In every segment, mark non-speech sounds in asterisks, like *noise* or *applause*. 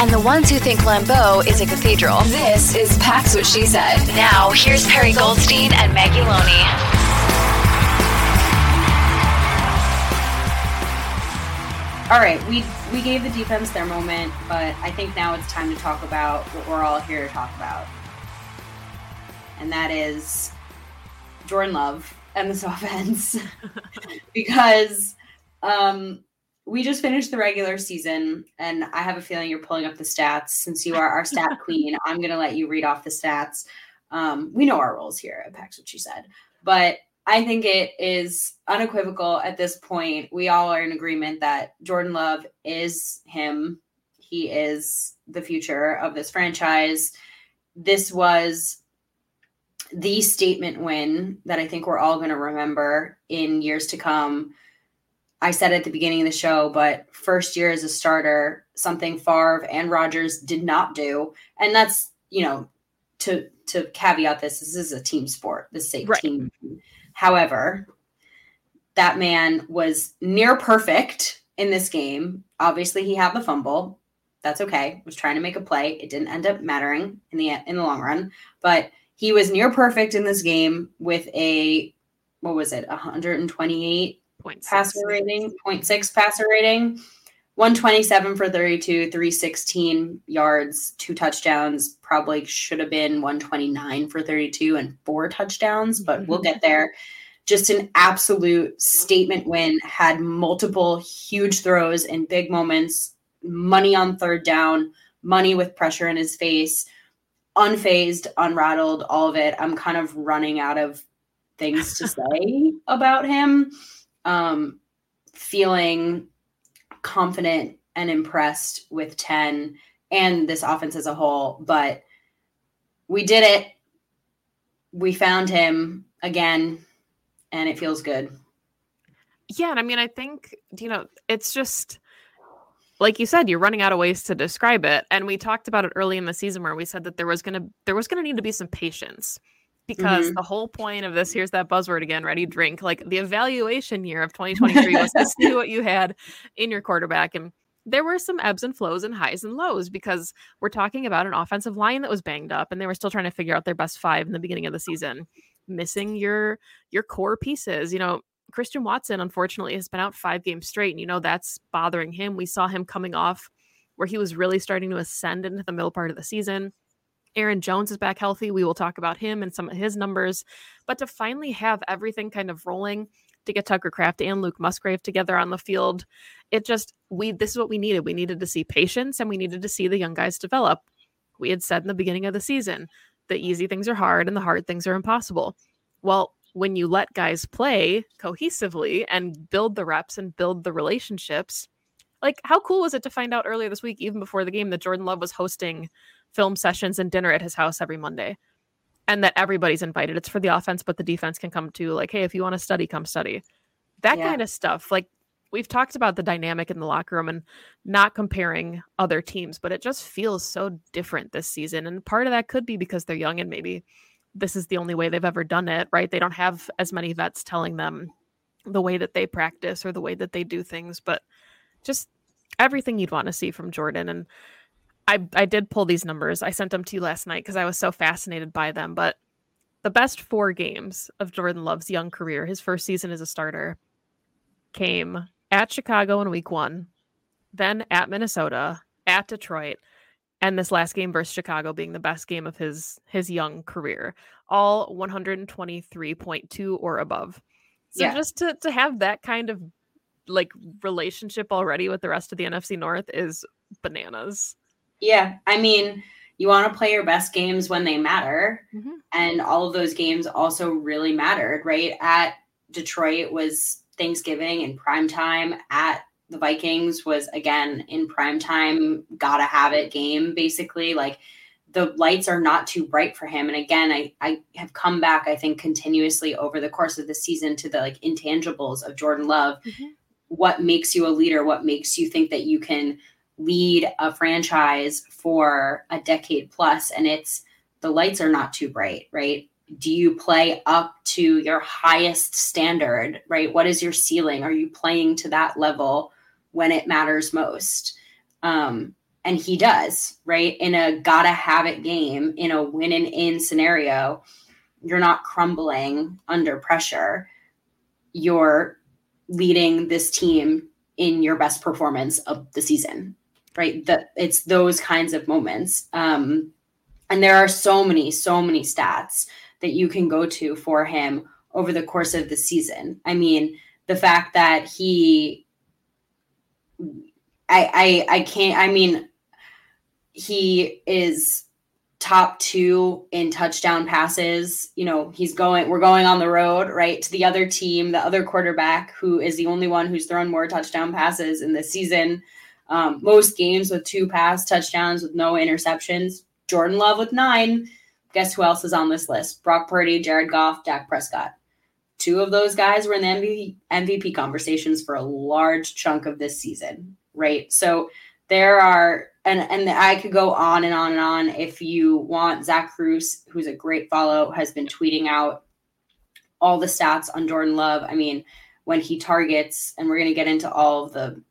and the ones who think Lambeau is a cathedral. This is Pax What She Said. Now, here's Perri Goldstein and Maggie Loney. All right, we we gave the defense their moment, but I think now it's time to talk about what we're all here to talk about, and that is Jordan Love and this *laughs* offense, *laughs* because um, we just finished the regular season, and I have a feeling you're pulling up the stats. Since you are our stat *laughs* queen, I'm going to let you read off the stats. Um, we know our roles here at Pax, what she said, but I think it is unequivocal at this point. We all are in agreement that Jordan Love is him. He is the future of this franchise. This was the statement win that I think we're all going to remember in years to come. I said at the beginning of the show, but first year as a starter, something Favre and Rodgers did not do. And that's, you know, to to caveat this, this is a team sport. This is a Right. team. However, that man was near perfect in this game. Obviously, he had the fumble. That's okay. Was trying to make a play. It didn't end up mattering in the in the long run, but he was near perfect in this game with a what was it? 128 Point six. passer rating, 0.6 passer rating, 127 for 32, 316 yards, two touchdowns. Probably should have been 129 for 32 and four touchdowns, but we'll mm-hmm. get there. Just an absolute statement win. Had multiple huge throws in big moments, money on third down, money with pressure in his face, unfazed, unrattled, all of it. I'm kind of running out of things to *laughs* say about him um, feeling confident and impressed with 10 and this offense as a whole. But we did it. We found him again, and it feels good. Yeah, and I mean, I think you know, it's just like you said, you're running out of ways to describe it. And we talked about it early in the season where we said that there was gonna there was gonna need to be some patience because mm-hmm. the whole point of this here's that buzzword again ready drink like the evaluation year of 2023 was to see what you had in your quarterback and there were some ebbs and flows and highs and lows because we're talking about an offensive line that was banged up and they were still trying to figure out their best five in the beginning of the season missing your your core pieces you know Christian Watson, unfortunately, has been out five games straight, and you know that's bothering him. We saw him coming off where he was really starting to ascend into the middle part of the season. Aaron Jones is back healthy. We will talk about him and some of his numbers. But to finally have everything kind of rolling, to get Tucker Kraft and Luke Musgrave together on the field, it just we this is what we needed. We needed to see patience and we needed to see the young guys develop. We had said in the beginning of the season, the easy things are hard and the hard things are impossible. Well, when you let guys play cohesively and build the reps and build the relationships, like how cool was it to find out earlier this week, even before the game, that Jordan Love was hosting film sessions and dinner at his house every Monday? And that everybody's invited. It's for the offense, but the defense can come too. Like, hey, if you want to study, come study. That Yeah. kind of stuff. Like we've talked about the dynamic in the locker room and not comparing other teams, but it just feels so different this season. And part of that could be because they're young and maybe this is the only way they've ever done it, right? They don't have as many vets telling them the way that they practice or the way that they do things, but just everything you'd want to see from Jordan. And I I did pull these numbers. I sent them to you last night because I was so fascinated by them. But the best four games of Jordan Love's young career, his first season as a starter, came at Chicago in week one, then at Minnesota, at Detroit, and this last game versus Chicago being the best game of his his young career. All 123.2 or above. So Yeah. just to to have that kind of like relationship already with the rest of the NFC North is bananas. Yeah, I mean, you want to play your best games when they matter, Mhm. and all of those games also really mattered, right? At Detroit was Thanksgiving in prime time. At the Vikings was again in prime time, gotta have it game, basically. Like the lights are not too bright for him. And again, I, I have come back, I think, continuously over the course of the season to the like intangibles of Jordan Love. Mhm. What makes you a leader? What makes you think that you can lead a franchise for a decade plus and it's the lights are not too bright right? Do you play up to your highest standard right? What is your ceiling? Are you playing to that level when it matters most? Um and he does right? In a gotta have it game in a win and in scenario you're not crumbling under pressure. You're leading this team in your best performance of the season right that it's those kinds of moments um and there are so many so many stats that you can go to for him over the course of the season i mean the fact that he i i i can't i mean he is top two in touchdown passes. You know, he's going, we're going on the road, right? To the other team, the other quarterback who is the only one who's thrown more touchdown passes in this season. Um, most games with two pass touchdowns with no interceptions. Jordan Love with nine. Guess who else is on this list? Brock Purdy, Jared Goff, Dak Prescott. Two of those guys were in the MVP, conversations for a large chunk of this season, right? So there are and and I could go on and on and on. If you want, Zach Kruse, who's a great follow, has been tweeting out all the stats on Jordan Love. I mean, when he targets, and we're gonna get into all of the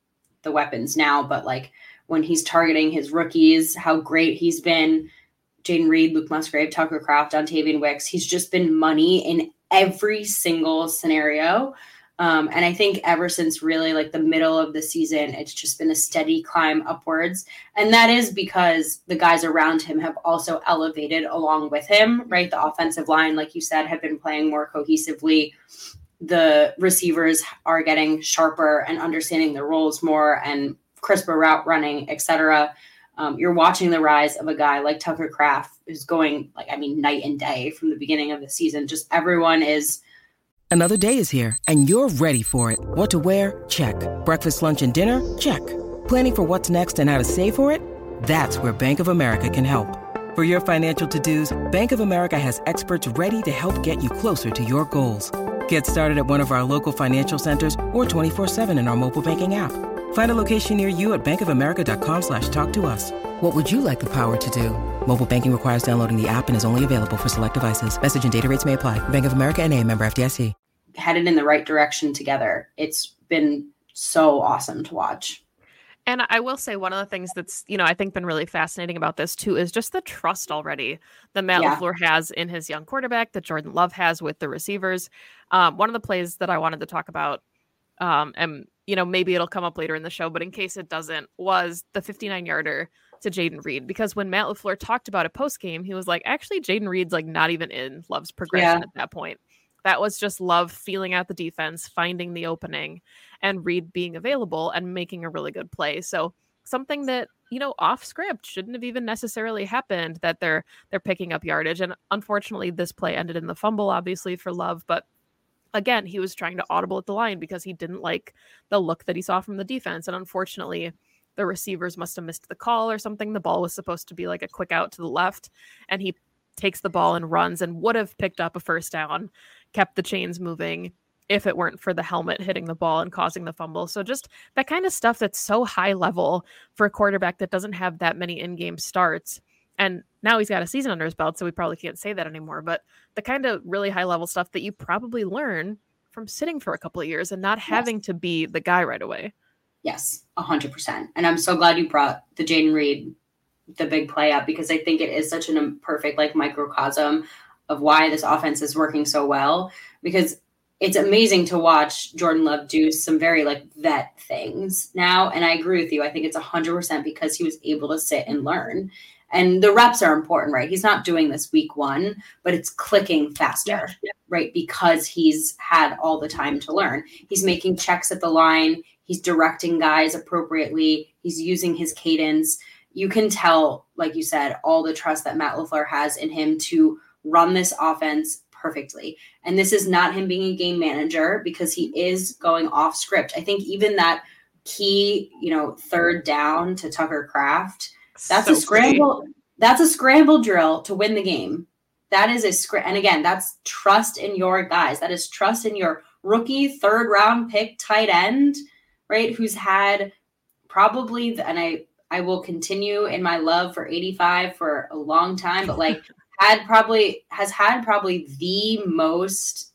the weapons now, but like when he's targeting his rookies, how great he's been. Jayden Reed, Luke Musgrave, Tucker Kraft, Dontayvion Wicks. He's just been money in every single scenario. Um, and I think ever since really like the middle of the season, it's just been a steady climb upwards. And that is because the guys around him have also elevated along with him, right? The offensive line, like you said, have been playing more cohesively. The receivers are getting sharper and understanding their roles more and crisper route running, etc. Um, you're watching the rise of a guy like Tucker Kraft, who's going like I mean night and day from the beginning of the season. Just everyone is Another day is here, and you're ready for it. What to wear? Check. Breakfast, lunch, and dinner? Check. Planning for what's next and how to save for it? That's where Bank of America can help. For your financial to-dos, Bank of America has experts ready to help get you closer to your goals. Get started at one of our local financial centers or 24-7 in our mobile banking app. Find a location near you at bankofamerica.com slash talk to us. What would you like the power to do? Mobile banking requires downloading the app and is only available for select devices. Message and data rates may apply. Bank of America and a member FDIC. headed in the right direction together. It's been so awesome to watch. And I will say one of the things that's, you know, I think been really fascinating about this too is just the trust already that Matt Yeah. LaFleur has in his young quarterback, that Jordan Love has with the receivers. Um, one of the plays that I wanted to talk about, um, and you know, maybe it'll come up later in the show, but in case it doesn't, was the 59 yarder to Jayden Reed. Because when Matt LaFleur talked about it post game, he was like, actually, Jayden Reed's like not even in Love's progression Yeah. at that point. That was just Love feeling out the defense, finding the opening, and Reed being available and making a really good play. So something that you know off script shouldn't have even necessarily happened that they're they're picking up yardage and unfortunately this play ended in the fumble obviously for love but again, he was trying to audible at the line because he didn't like the look that he saw from the defense. And unfortunately, the receivers must have missed the call or something. The ball was supposed to be like a quick out to the left, and he takes the ball and runs and would have picked up a first down, kept the chains moving if it weren't for the helmet hitting the ball and causing the fumble. So just that kind of stuff that's so high level for a quarterback that doesn't have that many in-game starts. And now he's got a season under his belt, so we probably can't say that anymore. But the kind of really high level stuff that you probably learn from sitting for a couple of years and not having yes. to be the guy right away. Yes, hundred percent. And I'm so glad you brought the Jayden Reed, the big play up because I think it is such an perfect like microcosm of why this offense is working so well. Because it's amazing to watch Jordan Love do some very like vet things now. And I agree with you. I think it's hundred percent because he was able to sit and learn. And the reps are important, right? He's not doing this week one, but it's clicking faster, yeah. right? Because he's had all the time to learn. He's making checks at the line. He's directing guys appropriately. He's using his cadence. You can tell, like you said, all the trust that Matt LaFleur has in him to run this offense perfectly. And this is not him being a game manager because he is going off script. I think even that key, you know, third down to Tucker Kraft – that's so a scramble. That's a scramble drill to win the game. That is a script. And again, that's trust in your guys. That is trust in your rookie third round pick tight end, right? Who's had probably, and I, I will continue in my love for 85 for a long time, but like *laughs* had probably has had probably the most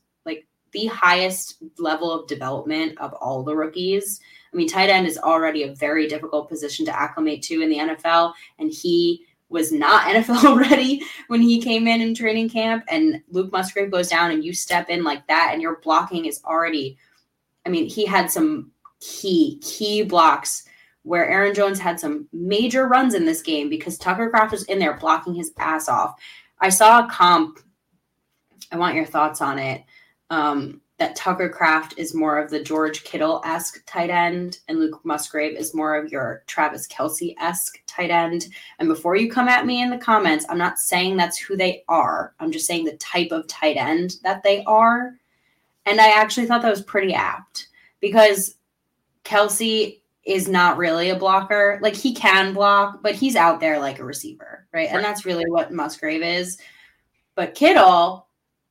the highest level of development of all the rookies. I mean, tight end is already a very difficult position to acclimate to in the NFL, and he was not *laughs* NFL ready when he came in in training camp. And Luke Musgrave goes down, and you step in like that, and your blocking is already. I mean, he had some key key blocks where Aaron Jones had some major runs in this game because Tucker Kraft was in there blocking his ass off. I saw a comp. I want your thoughts on it. Um, that Tucker Kraft is more of the George Kittle esque tight end, and Luke Musgrave is more of your Travis Kelce esque tight end. And before you come at me in the comments, I'm not saying that's who they are. I'm just saying the type of tight end that they are. And I actually thought that was pretty apt because Kelce is not really a blocker. Like he can block, but he's out there like a receiver, right? right. And that's really what Musgrave is. But Kittle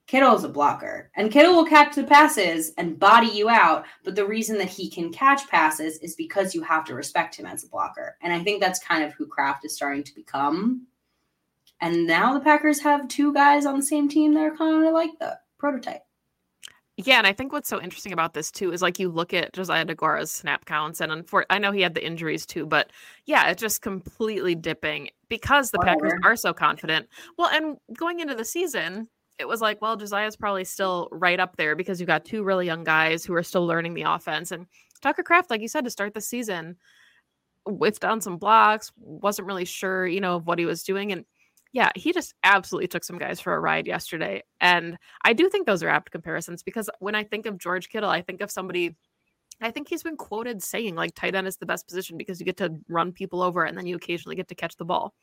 Kittle is a blocker, and Kittle will catch the passes and body you out. But the reason that he can catch passes is because you have to respect him as a blocker. And I think that's kind of who Kraft is starting to become. And now the Packers have two guys on the same team that are kind of like the prototype. Yeah, and I think what's so interesting about this too is like you look at Josiah Deguara's snap counts, and unfor- I know he had the injuries too, but yeah, it's just completely dipping because the. Packers are so confident. Well, and going into the season, it was like, well, Josiah's probably still right up there because you've got two really young guys who are still learning the offense. And Tucker Kraft, like you said, to start the season, whiffed on some blocks, wasn't really sure, you know, of what he was doing. And yeah, he just absolutely took some guys for a ride yesterday. And I do think those are apt comparisons because when I think of George Kittle, I think of somebody I think he's been quoted saying like tight end is the best position because you get to run people over and then you occasionally get to catch the ball.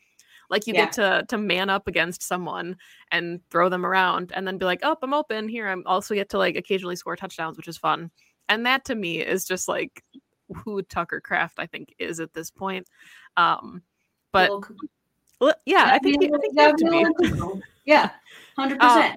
Like you yeah. get to to man up against someone and throw them around and then be like, "Oh, I'm open here." I'm also get to like occasionally score touchdowns, which is fun. And that to me is just like who Tucker Kraft I think is at this point. Um but well, yeah, I think, I think yeah, *laughs* hundred um, percent.